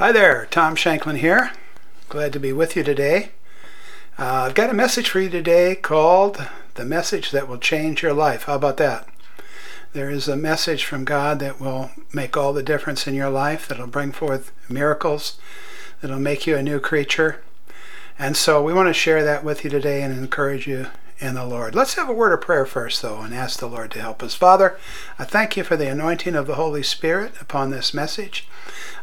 Hi there, Tom Shanklin here. Glad to be with you today. Uh, I've got a message for you today called The Message That Will Change Your Life. How about that? There is a message from God that will make all the difference in your life, that'll bring forth miracles, that'll make you a new creature. And so we want to share that with you today and encourage you in the Lord. Let's have a word of prayer first, though, and ask the Lord to help us. Father, I thank you for the anointing of the Holy Spirit upon this message.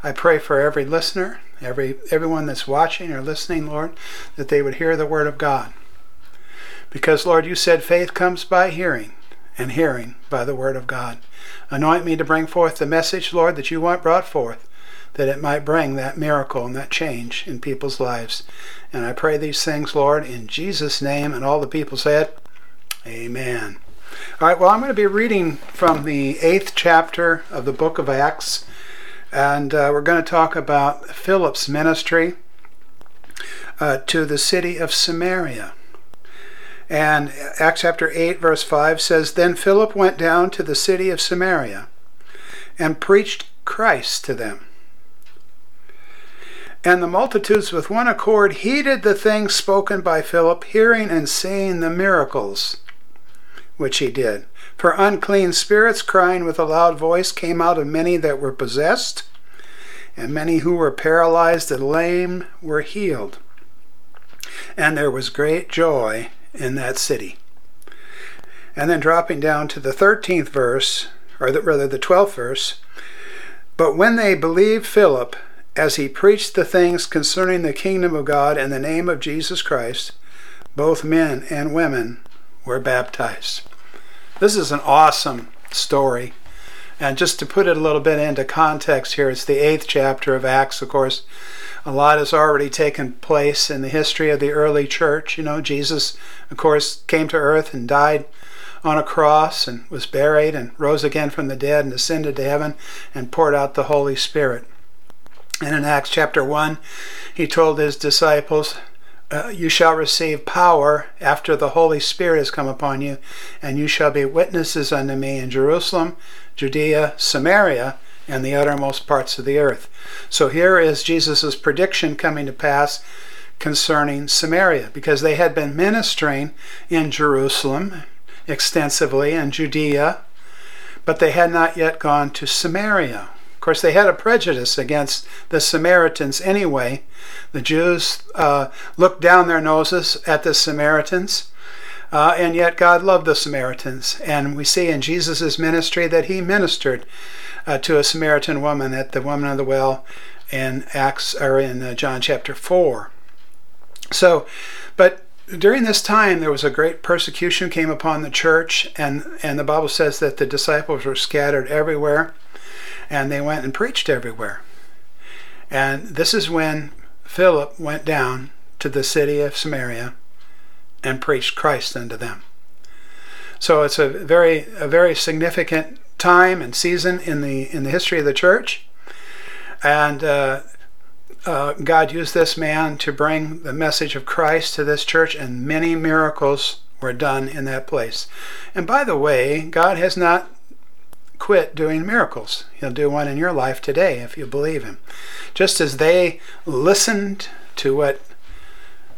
I pray for every listener, every everyone that's watching or listening, Lord, that they would hear the word of God. Because, Lord, you said faith comes by hearing, and hearing by the word of God. Anoint me to bring forth the message, Lord, that you want brought forth, that it might bring that miracle and that change in people's lives. And I pray these things, Lord, in Jesus' name. And all the people said, Amen. All right, well, I'm going to be reading from the eighth chapter of the book of Acts. And uh, we're going to talk about Philip's ministry uh, to the city of Samaria. And Acts chapter 8, verse 5 says Then Philip went down to the city of Samaria and preached Christ to them. And the multitudes with one accord heeded the things spoken by Philip, hearing and seeing the miracles which he did. For unclean spirits, crying with a loud voice, came out of many that were possessed, and many who were paralyzed and lame were healed. And there was great joy in that city. And then dropping down to the 13th verse, or the, rather the 12th verse, but when they believed Philip, as he preached the things concerning the kingdom of God in the name of Jesus Christ, both men and women were baptized. This is an awesome story. And just to put it a little bit into context here, it's the eighth chapter of Acts, of course. A lot has already taken place in the history of the early church. You know, Jesus, of course, came to earth and died on a cross and was buried and rose again from the dead and ascended to heaven and poured out the Holy Spirit. And in Acts chapter 1, he told his disciples, uh, You shall receive power after the Holy Spirit has come upon you, and you shall be witnesses unto me in Jerusalem, Judea, Samaria, and the uttermost parts of the earth. So here is Jesus' prediction coming to pass concerning Samaria, because they had been ministering in Jerusalem extensively and Judea, but they had not yet gone to Samaria course, they had a prejudice against the Samaritans anyway. The Jews uh, looked down their noses at the Samaritans. Uh, and yet God loved the Samaritans. And we see in Jesus' ministry that he ministered uh, to a Samaritan woman at the woman of the well in Acts or in uh, John chapter 4. So, but during this time there was a great persecution came upon the church and and the bible says that the disciples were scattered everywhere and they went and preached everywhere. And this is when Philip went down to the city of Samaria and preached Christ unto them. So it's a very a very significant time and season in the in the history of the church, and uh, uh, God used this man to bring the message of Christ to this church, and many miracles were done in that place. And by the way, God has not quit doing miracles. He'll do one in your life today if you believe him. Just as they listened to what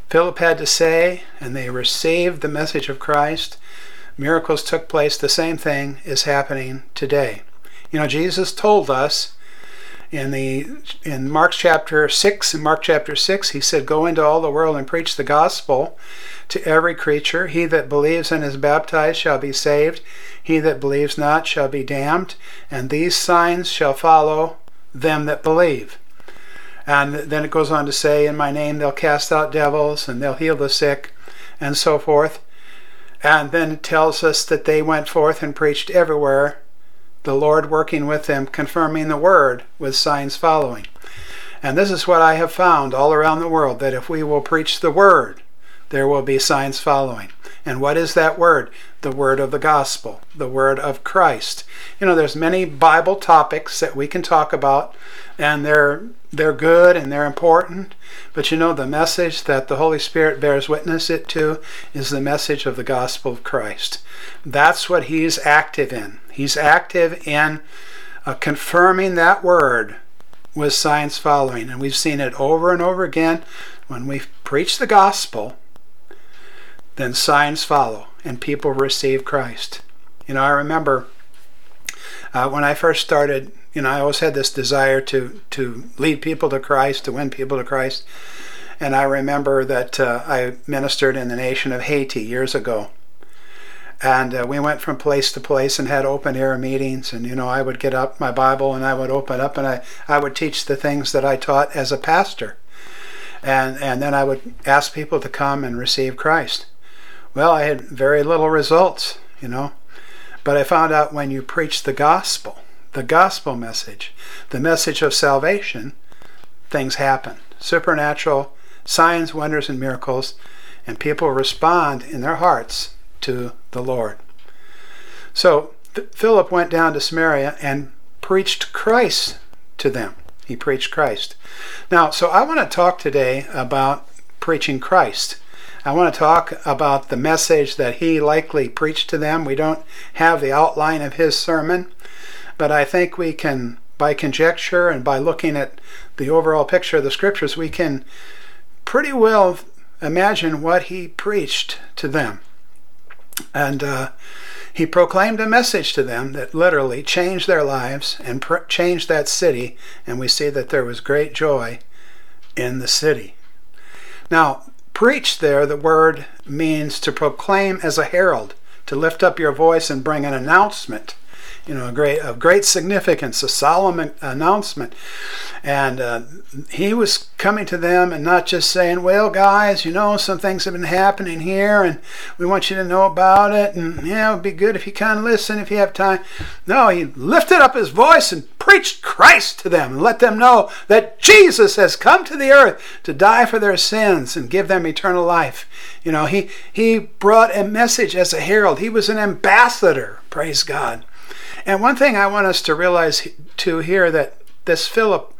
Philip had to say and they received the message of Christ, miracles took place. The same thing is happening today. You know, Jesus told us in the in Mark chapter 6 in Mark chapter 6 he said go into all the world and preach the gospel to every creature. He that believes and is baptized shall be saved. He that believes not shall be damned. And these signs shall follow them that believe. And then it goes on to say in my name they'll cast out devils and they'll heal the sick and so forth. And then it tells us that they went forth and preached everywhere the Lord working with them, confirming the word with signs following. And this is what I have found all around the world that if we will preach the word, there will be signs following. And what is that word? The word of the gospel, the word of Christ. You know, there's many Bible topics that we can talk about, and they're they're good and they're important. But you know, the message that the Holy Spirit bears witness it to is the message of the gospel of Christ. That's what He's active in. He's active in uh, confirming that word with signs following. And we've seen it over and over again. When we preach the gospel, then signs follow and people receive Christ. You know, I remember uh, when I first started, you know, I always had this desire to, to lead people to Christ, to win people to Christ. And I remember that uh, I ministered in the nation of Haiti years ago. And uh, we went from place to place and had open air meetings. And, you know, I would get up my Bible and I would open up and I, I would teach the things that I taught as a pastor. And, and then I would ask people to come and receive Christ. Well, I had very little results, you know. But I found out when you preach the gospel, the gospel message, the message of salvation, things happen. Supernatural signs, wonders, and miracles, and people respond in their hearts to the Lord. So Philip went down to Samaria and preached Christ to them. He preached Christ. Now, so I want to talk today about preaching Christ. I want to talk about the message that he likely preached to them. We don't have the outline of his sermon, but I think we can, by conjecture and by looking at the overall picture of the scriptures, we can pretty well imagine what he preached to them. And uh, he proclaimed a message to them that literally changed their lives and pr- changed that city. And we see that there was great joy in the city. Now, preach there, the word means to proclaim as a herald, to lift up your voice and bring an announcement you know, a great of great significance, a solemn announcement. And uh, he was coming to them and not just saying, "Well, guys, you know, some things have been happening here, and we want you to know about it. And yeah, it would be good if you kind of listen if you have time." No, he lifted up his voice and preached Christ to them and let them know that Jesus has come to the earth to die for their sins and give them eternal life. You know, he he brought a message as a herald. He was an ambassador. Praise God. And one thing I want us to realize to here that this Philip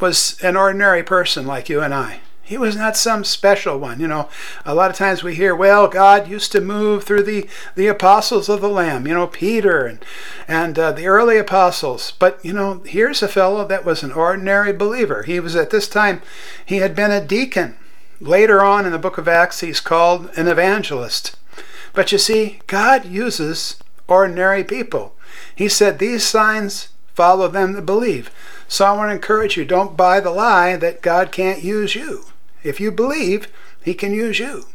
was an ordinary person like you and I. He was not some special one. You know, a lot of times we hear, well, God used to move through the, the apostles of the Lamb, you know, Peter and, and uh, the early apostles. But, you know, here's a fellow that was an ordinary believer. He was at this time, he had been a deacon. Later on in the book of Acts, he's called an evangelist. But you see, God uses ordinary people. He said, These signs follow them that believe. So I want to encourage you don't buy the lie that God can't use you. If you believe, He can use you.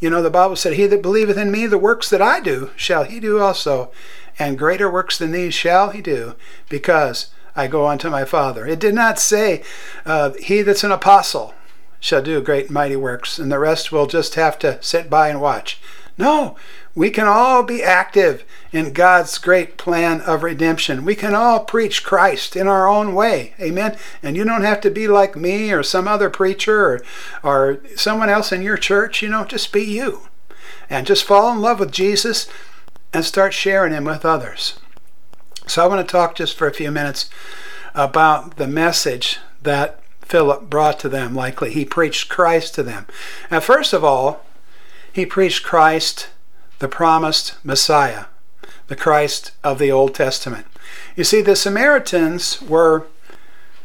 You know, the Bible said, He that believeth in me, the works that I do, shall he do also, and greater works than these shall he do, because I go unto my Father. It did not say, uh, He that's an apostle shall do great mighty works, and the rest will just have to sit by and watch. No, we can all be active in God's great plan of redemption. We can all preach Christ in our own way. Amen. And you don't have to be like me or some other preacher or, or someone else in your church. You know, just be you. And just fall in love with Jesus and start sharing him with others. So I want to talk just for a few minutes about the message that Philip brought to them, likely. He preached Christ to them. And first of all, he preached Christ, the promised Messiah, the Christ of the Old Testament. You see, the Samaritans were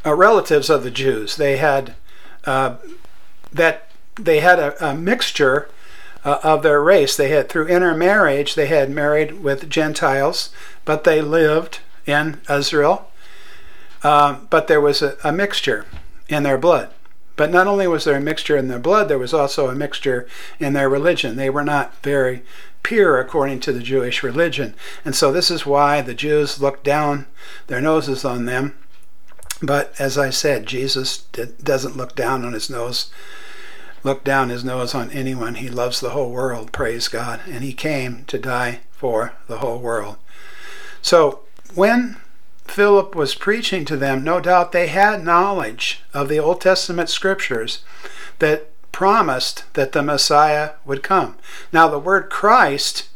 uh, relatives of the Jews. They had uh, that they had a, a mixture uh, of their race. They had through intermarriage they had married with Gentiles, but they lived in Israel. Um, but there was a, a mixture in their blood. But not only was there a mixture in their blood, there was also a mixture in their religion. They were not very pure according to the Jewish religion. And so this is why the Jews looked down their noses on them. But as I said, Jesus doesn't look down on his nose, look down his nose on anyone. He loves the whole world, praise God. And he came to die for the whole world. So when Philip was preaching to them, no doubt they had knowledge of the Old Testament scriptures that promised that the Messiah would come. Now, the word Christ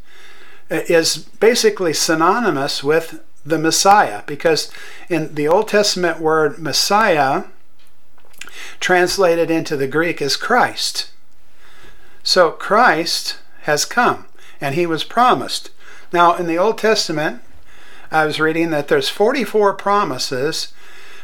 uh, is basically synonymous with the Messiah because in the Old Testament word Messiah, translated into the Greek, is Christ. So Christ has come and he was promised. Now, in the Old Testament, I was reading that there's 44 promises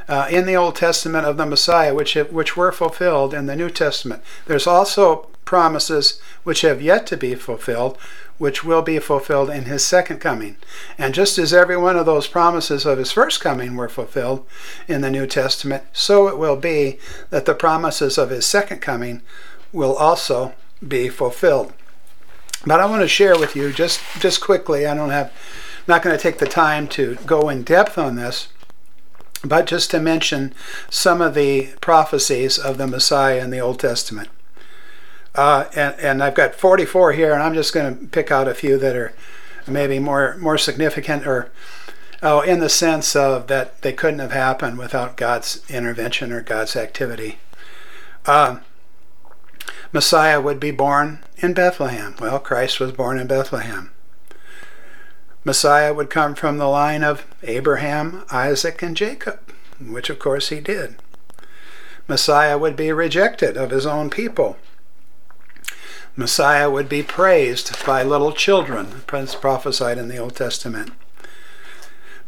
uh, in the Old Testament of the Messiah, which have, which were fulfilled in the New Testament. There's also promises which have yet to be fulfilled, which will be fulfilled in his second coming. And just as every one of those promises of his first coming were fulfilled in the New Testament, so it will be that the promises of his second coming will also be fulfilled. But I want to share with you just just quickly. I don't have not going to take the time to go in depth on this, but just to mention some of the prophecies of the Messiah in the Old Testament. Uh, and, and I've got 44 here, and I'm just going to pick out a few that are maybe more more significant or oh, in the sense of that they couldn't have happened without God's intervention or God's activity. Uh, Messiah would be born in Bethlehem. Well, Christ was born in Bethlehem. Messiah would come from the line of Abraham, Isaac, and Jacob, which of course he did. Messiah would be rejected of his own people. Messiah would be praised by little children, prince prophesied in the Old Testament.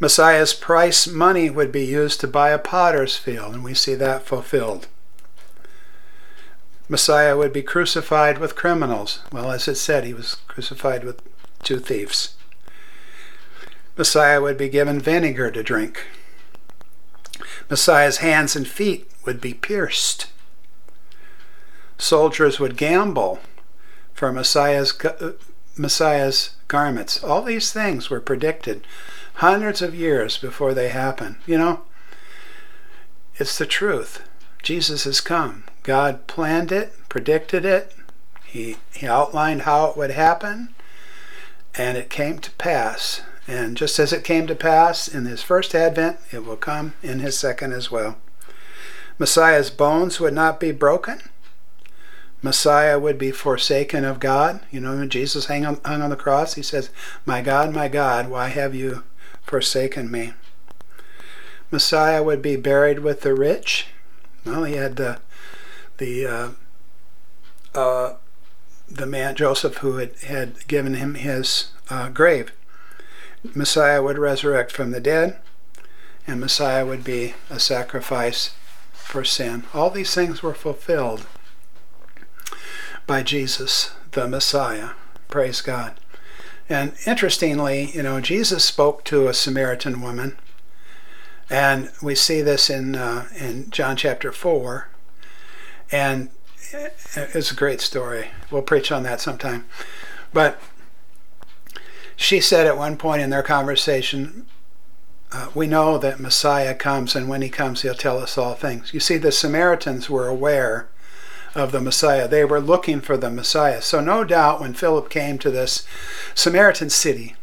Messiah's price money would be used to buy a potter's field, and we see that fulfilled. Messiah would be crucified with criminals. Well, as it said, he was crucified with two thieves. Messiah would be given vinegar to drink. Messiah's hands and feet would be pierced. Soldiers would gamble for Messiah's, uh, Messiah's garments. All these things were predicted hundreds of years before they happened. You know, it's the truth. Jesus has come. God planned it, predicted it, he, he outlined how it would happen, and it came to pass. And just as it came to pass in his first advent, it will come in his second as well. Messiah's bones would not be broken. Messiah would be forsaken of God. You know, when Jesus hung on, hung on the cross, he says, My God, my God, why have you forsaken me? Messiah would be buried with the rich. Well, he had the the uh, uh, the man Joseph who had, had given him his uh, grave. Messiah would resurrect from the dead, and Messiah would be a sacrifice for sin. All these things were fulfilled by Jesus, the Messiah. Praise God. And interestingly, you know, Jesus spoke to a Samaritan woman, and we see this in uh, in John chapter four, and it's a great story. We'll preach on that sometime, but she said at one point in their conversation, uh, we know that Messiah comes, and when he comes, he'll tell us all things. You see, the Samaritans were aware of the Messiah. They were looking for the Messiah. So, no doubt, when Philip came to this Samaritan city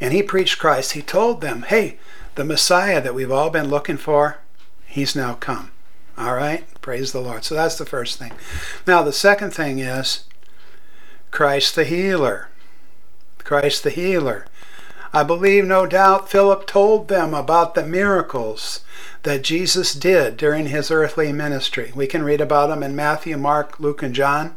and he preached Christ, he told them, hey, the Messiah that we've all been looking for, he's now come. All right? Praise the Lord. So, that's the first thing. Now, the second thing is Christ the healer. Christ the healer. I believe, no doubt, Philip told them about the miracles that Jesus did during his earthly ministry. We can read about them in Matthew, Mark, Luke, and John.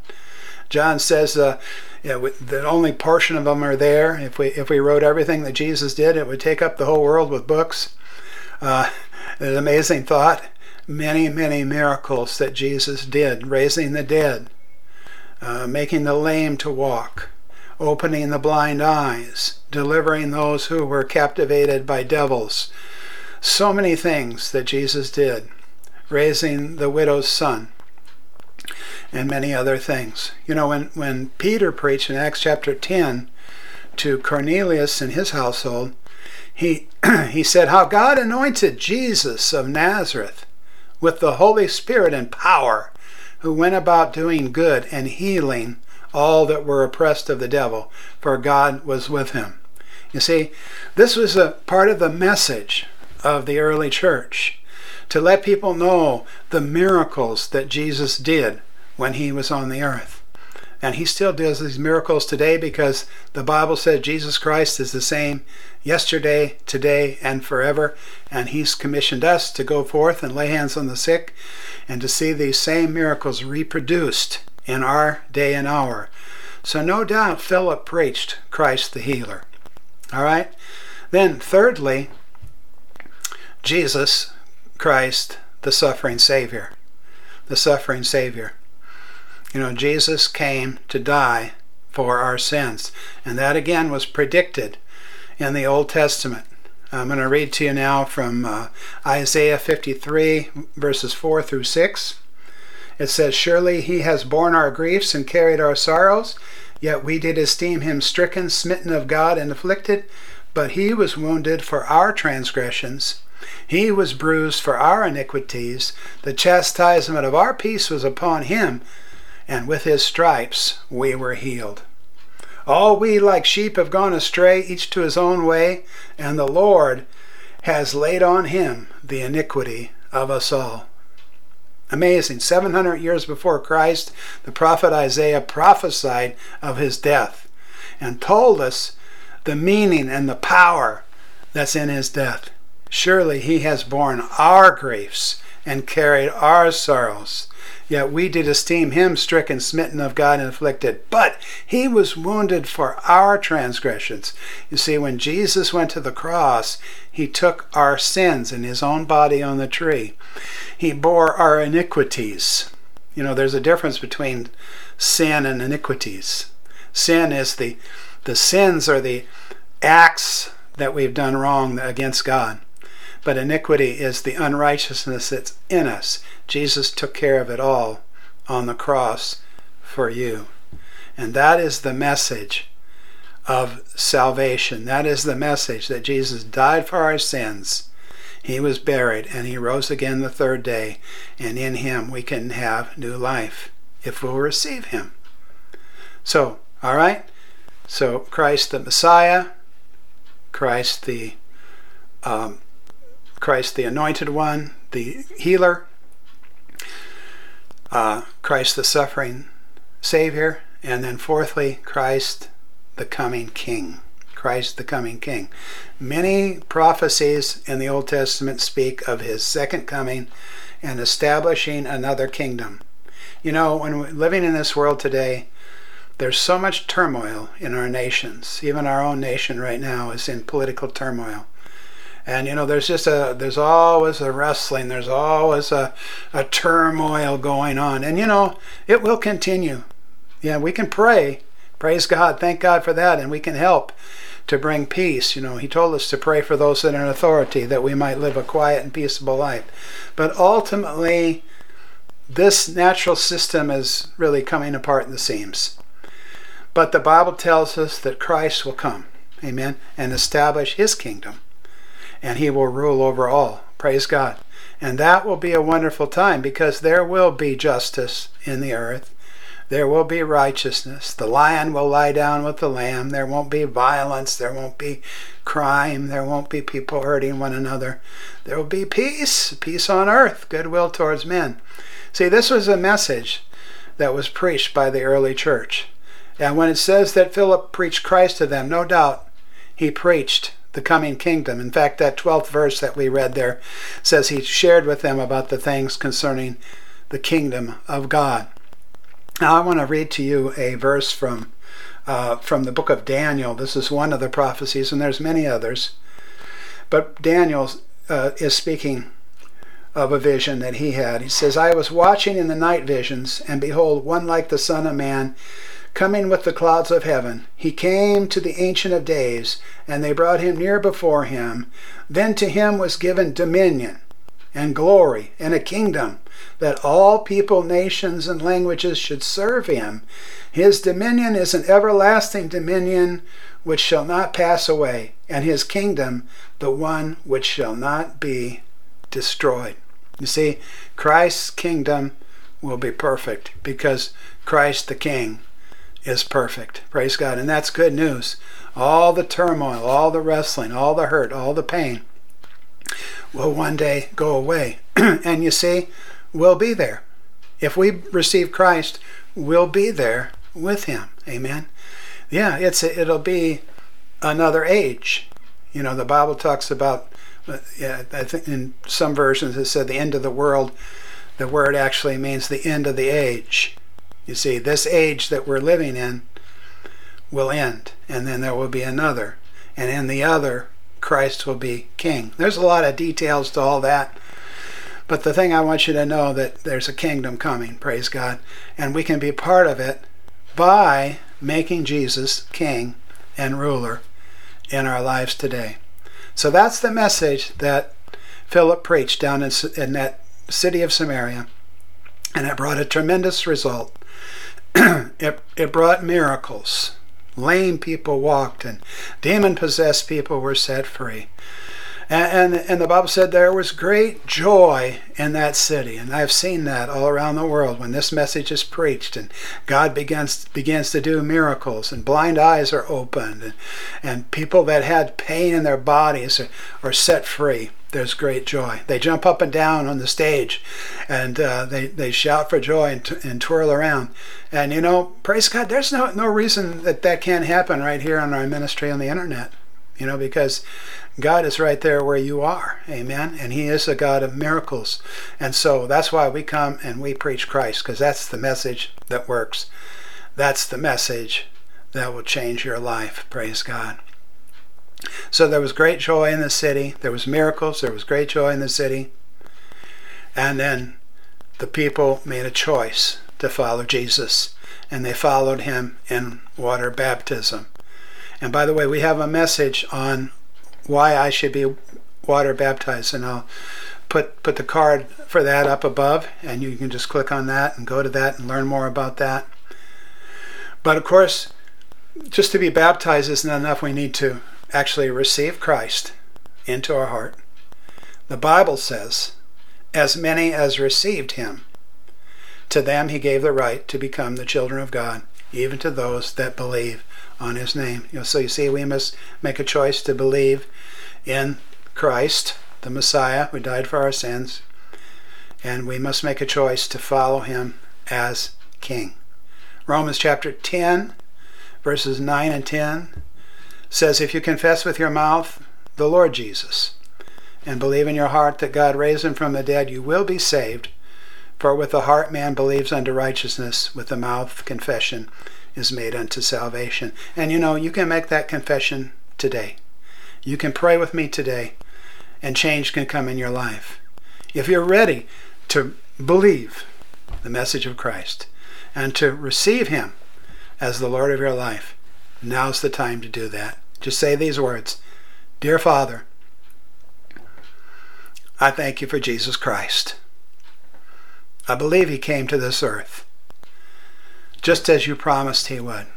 John says uh, that only portion of them are there. If we if we wrote everything that Jesus did, it would take up the whole world with books. Uh, an amazing thought. Many, many miracles that Jesus did, raising the dead, uh, making the lame to walk, opening the blind eyes, delivering those who were captivated by devils. So many things that Jesus did, raising the widow's son, and many other things. You know, when, when Peter preached in Acts chapter 10 to Cornelius and his household, he, he said how God anointed Jesus of Nazareth with the Holy Spirit and power, who went about doing good and healing all that were oppressed of the devil, for God was with him. You see, this was a part of the message of the early church to let people know the miracles that Jesus did when he was on the earth. And he still does these miracles today because the Bible said Jesus Christ is the same yesterday, today, and forever. And he's commissioned us to go forth and lay hands on the sick and to see these same miracles reproduced in our day and hour. So, no doubt, Philip preached Christ the healer. All right? Then, thirdly, Jesus Christ, the suffering Savior. The suffering Savior. You know, Jesus came to die for our sins. And that again was predicted in the Old Testament. I'm going to read to you now from uh, Isaiah 53, verses 4 through 6. It says, Surely he has borne our griefs and carried our sorrows, yet we did esteem him stricken, smitten of God, and afflicted. But he was wounded for our transgressions, he was bruised for our iniquities. The chastisement of our peace was upon him, and with his stripes we were healed. All we like sheep have gone astray, each to his own way, and the Lord has laid on him the iniquity of us all. Amazing. 700 years before Christ, the prophet Isaiah prophesied of his death and told us the meaning and the power that's in his death. Surely he has borne our griefs and carried our sorrows. Yet we did esteem him stricken, smitten of God, and afflicted. But he was wounded for our transgressions. You see, when Jesus went to the cross, he took our sins in his own body on the tree. He bore our iniquities. You know, there's a difference between sin and iniquities. Sin is the the sins are the acts that we've done wrong against God. But iniquity is the unrighteousness that's in us. Jesus took care of it all on the cross for you. And that is the message of salvation. That is the message that Jesus died for our sins. He was buried and he rose again the third day. And in him we can have new life if we'll receive him. So, all right? So, Christ the Messiah, Christ the um, Christ the Anointed One, the Healer, uh, Christ the Suffering Savior, and then fourthly, Christ the Coming King. Christ the Coming King. Many prophecies in the Old Testament speak of his second coming and establishing another kingdom. You know, when we're living in this world today, there's so much turmoil in our nations. Even our own nation right now is in political turmoil and you know there's just a there's always a wrestling there's always a, a turmoil going on. And you know it will continue. Yeah we can pray. Praise god. Thank god for that. And we can help to bring peace. You know he told us to pray for those that are in authority that we might live a quiet and peaceable life. But ultimately this natural system is really coming apart in the seams. But the bible tells us that christ will come. Amen. And establish his kingdom and he will rule over all. Praise God. And that will be a wonderful time because there will be justice in the earth. There will be righteousness. The lion will lie down with the lamb. There won't be violence. There won't be crime. There won't be people hurting one another. There will be peace, peace on earth, goodwill towards men. See, this was a message that was preached by the early church. And when it says that Philip preached Christ to them, no doubt he preached the coming kingdom. In fact, that 12th verse that we read there says he shared with them about the things concerning the kingdom of God. Now, I want to read to you a verse from uh, from the book of Daniel. This is one of the prophecies, and there's many others. But Daniel uh, is speaking of a vision that he had. He says, I was watching in the night visions, and behold, one like the Son of Man coming with the clouds of heaven. He came to the Ancient of Days, and they brought him near before him. Then to him was given dominion and glory and a kingdom, that all people, nations, and languages should serve him. His dominion is an everlasting dominion which shall not pass away, and his kingdom the one which shall not be destroyed. You see, Christ's kingdom will be perfect because Christ the King is perfect. Praise God. And that's good news. All the turmoil, all the wrestling, all the hurt, all the pain will one day go away. and you see, we'll be there. If we receive Christ, we'll be there with him. Amen. Yeah, it's it'll be another age. You know, the Bible talks about yeah, I think in some versions it said the end of the world. The word actually means the end of the age. You see, this age that we're living in will end, and then there will be another. And in the other, Christ will be king. There's a lot of details to all that. But the thing I want you to know that there's a kingdom coming, praise God, and we can be part of it by making Jesus king and ruler in our lives today. So that's the message that Philip preached down in, in that city of Samaria, and it brought a tremendous result. it, it brought miracles. Lame people walked, and demon possessed people were set free. And, and, and, the Bible said there was great joy in that city. And I've seen that all around the world when this message is preached and God begins, begins to do miracles and blind eyes are opened and, and people that had pain in their bodies are, are set free there's great joy. They jump up and down on the stage and uh, they, they shout for joy and, t- and twirl around. And you know, praise God, there's no, no reason that that can't happen right here on our ministry on the internet, you know, because God is right there where you are. Amen. And He is a God of miracles. And so that's why we come and we preach Christ, because that's the message that works. That's the message that will change your life. Praise God. So there was great joy in the city. There was miracles. There was great joy in the city. And then the people made a choice to follow Jesus, and they followed him in water baptism. And by the way, we have a message on why I should be water baptized, and I'll put put the card for that up above, and you can just click on that and go to that and learn more about that. But of course, just to be baptized isn't enough. We need to actually receive Christ into our heart. The Bible says, as many as received him, to them he gave the right to become the children of God, even to those that believe on his name. So you see, we must make a choice to believe in Christ, the Messiah who died for our sins, and we must make a choice to follow him as king. Romans chapter 10, verses 9 and 10 says, If you confess with your mouth the Lord Jesus and believe in your heart that God raised him from the dead, you will be saved. For with the heart man believes unto righteousness, with the mouth confession is made unto salvation. And you know, you can make that confession today. You can pray with me today, and change can come in your life. If you're ready to believe the message of Christ and to receive Him as the Lord of your life, now's the time to do that. Just say these words Dear Father, I thank you for Jesus Christ. I believe he came to this earth just as you promised he would.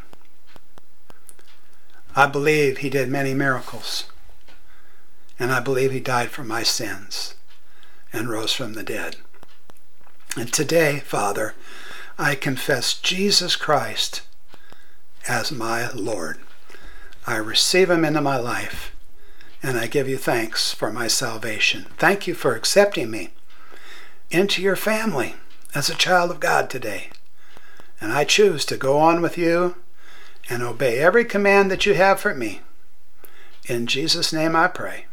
I believe he did many miracles, and I believe he died for my sins and rose from the dead. And today, Father, I confess Jesus Christ as my Lord. I receive him into my life, and I give you thanks for my salvation. Thank you for accepting me into your family as a child of God today. And I choose to go on with you and obey every command that you have for me. In Jesus' name I pray.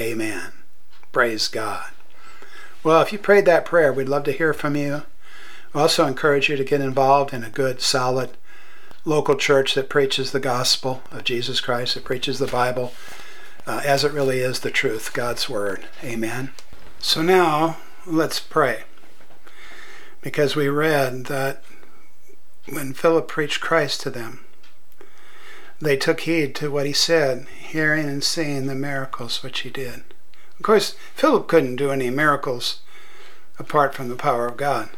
Amen. Praise God. Well, if you prayed that prayer, we'd love to hear from you. We also encourage you to get involved in a good, solid local church that preaches the gospel of Jesus Christ, that preaches the Bible uh, as it really is the truth, God's Word. Amen. So now let's pray. Because we read that when Philip preached Christ to them, they took heed to what he said, hearing and seeing the miracles which he did. Of course, Philip couldn't do any miracles apart from the power of God.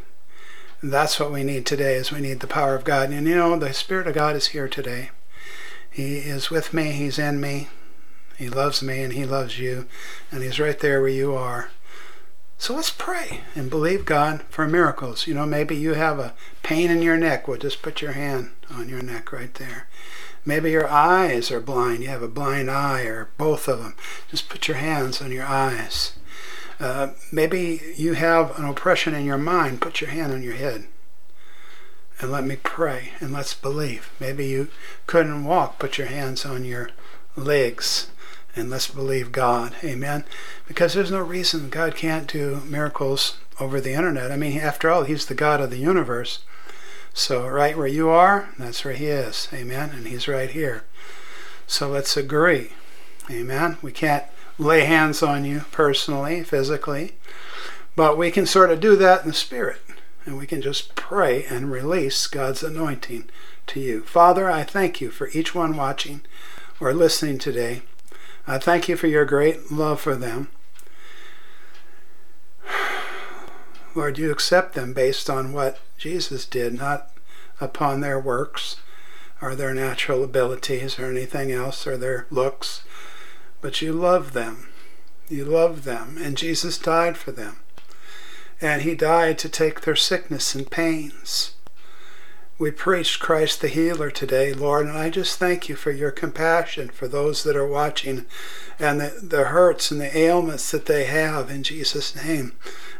That's what we need today is we need the power of God. And you know, the Spirit of God is here today. He is with me, He's in me. He loves me and He loves you. And He's right there where you are. So let's pray and believe God for miracles. You know, maybe you have a pain in your neck. Well, just put your hand on your neck right there. Maybe your eyes are blind. You have a blind eye or both of them. Just put your hands on your eyes. Uh, maybe you have an oppression in your mind. Put your hand on your head and let me pray and let's believe. Maybe you couldn't walk. Put your hands on your legs and let's believe God. Amen. Because there's no reason God can't do miracles over the internet. I mean, after all, He's the God of the universe. So, right where you are, that's where He is. Amen. And He's right here. So let's agree. Amen. We can't lay hands on you personally, physically, but we can sort of do that in the Spirit. And we can just pray and release God's anointing to you. Father, I thank you for each one watching or listening today. I thank you for your great love for them. Lord, you accept them based on what Jesus did, not upon their works or their natural abilities or anything else or their looks. But you love them. You love them. And Jesus died for them. And he died to take their sickness and pains. We preached Christ the healer today, Lord, and I just thank you for your compassion for those that are watching and the, the hurts and the ailments that they have in Jesus' name.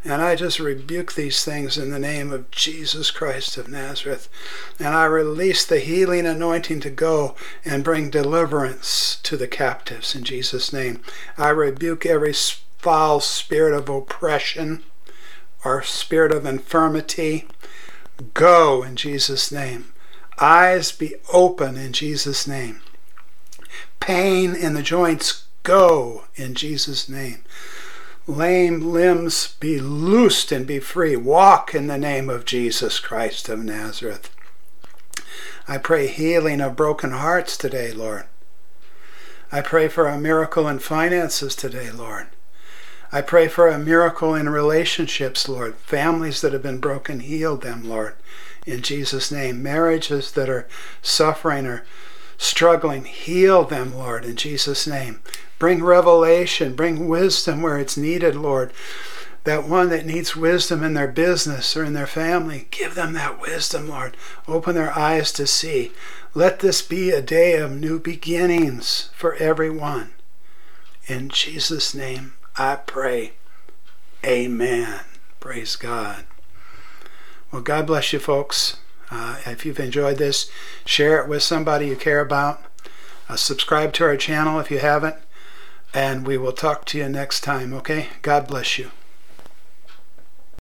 And I just rebuke these things in the name of Jesus Christ of Nazareth. And I release the healing anointing to go and bring deliverance to the captives in Jesus' name. I rebuke every foul spirit of oppression or spirit of infirmity Go in Jesus' name. Eyes be open in Jesus' name. Pain in the joints, go in Jesus' name. Lame limbs be loosed and be free. Walk in the name of Jesus Christ of Nazareth. I pray healing of broken hearts today, Lord. I pray for a miracle in finances today, Lord. I pray for a miracle in relationships, Lord. Families that have been broken, heal them, Lord. In Jesus' name. Marriages that are suffering or struggling, heal them, Lord. In Jesus' name. Bring revelation, bring wisdom where it's needed, Lord. That one that needs wisdom in their business or in their family, give them that wisdom, Lord. Open their eyes to see. Let this be a day of new beginnings for everyone. In Jesus' name. I pray. Amen. Praise God. Well, God bless you, folks. Uh, if you've enjoyed this, share it with somebody you care about. Uh, subscribe to our channel if you haven't. And we will talk to you next time, okay? God bless you.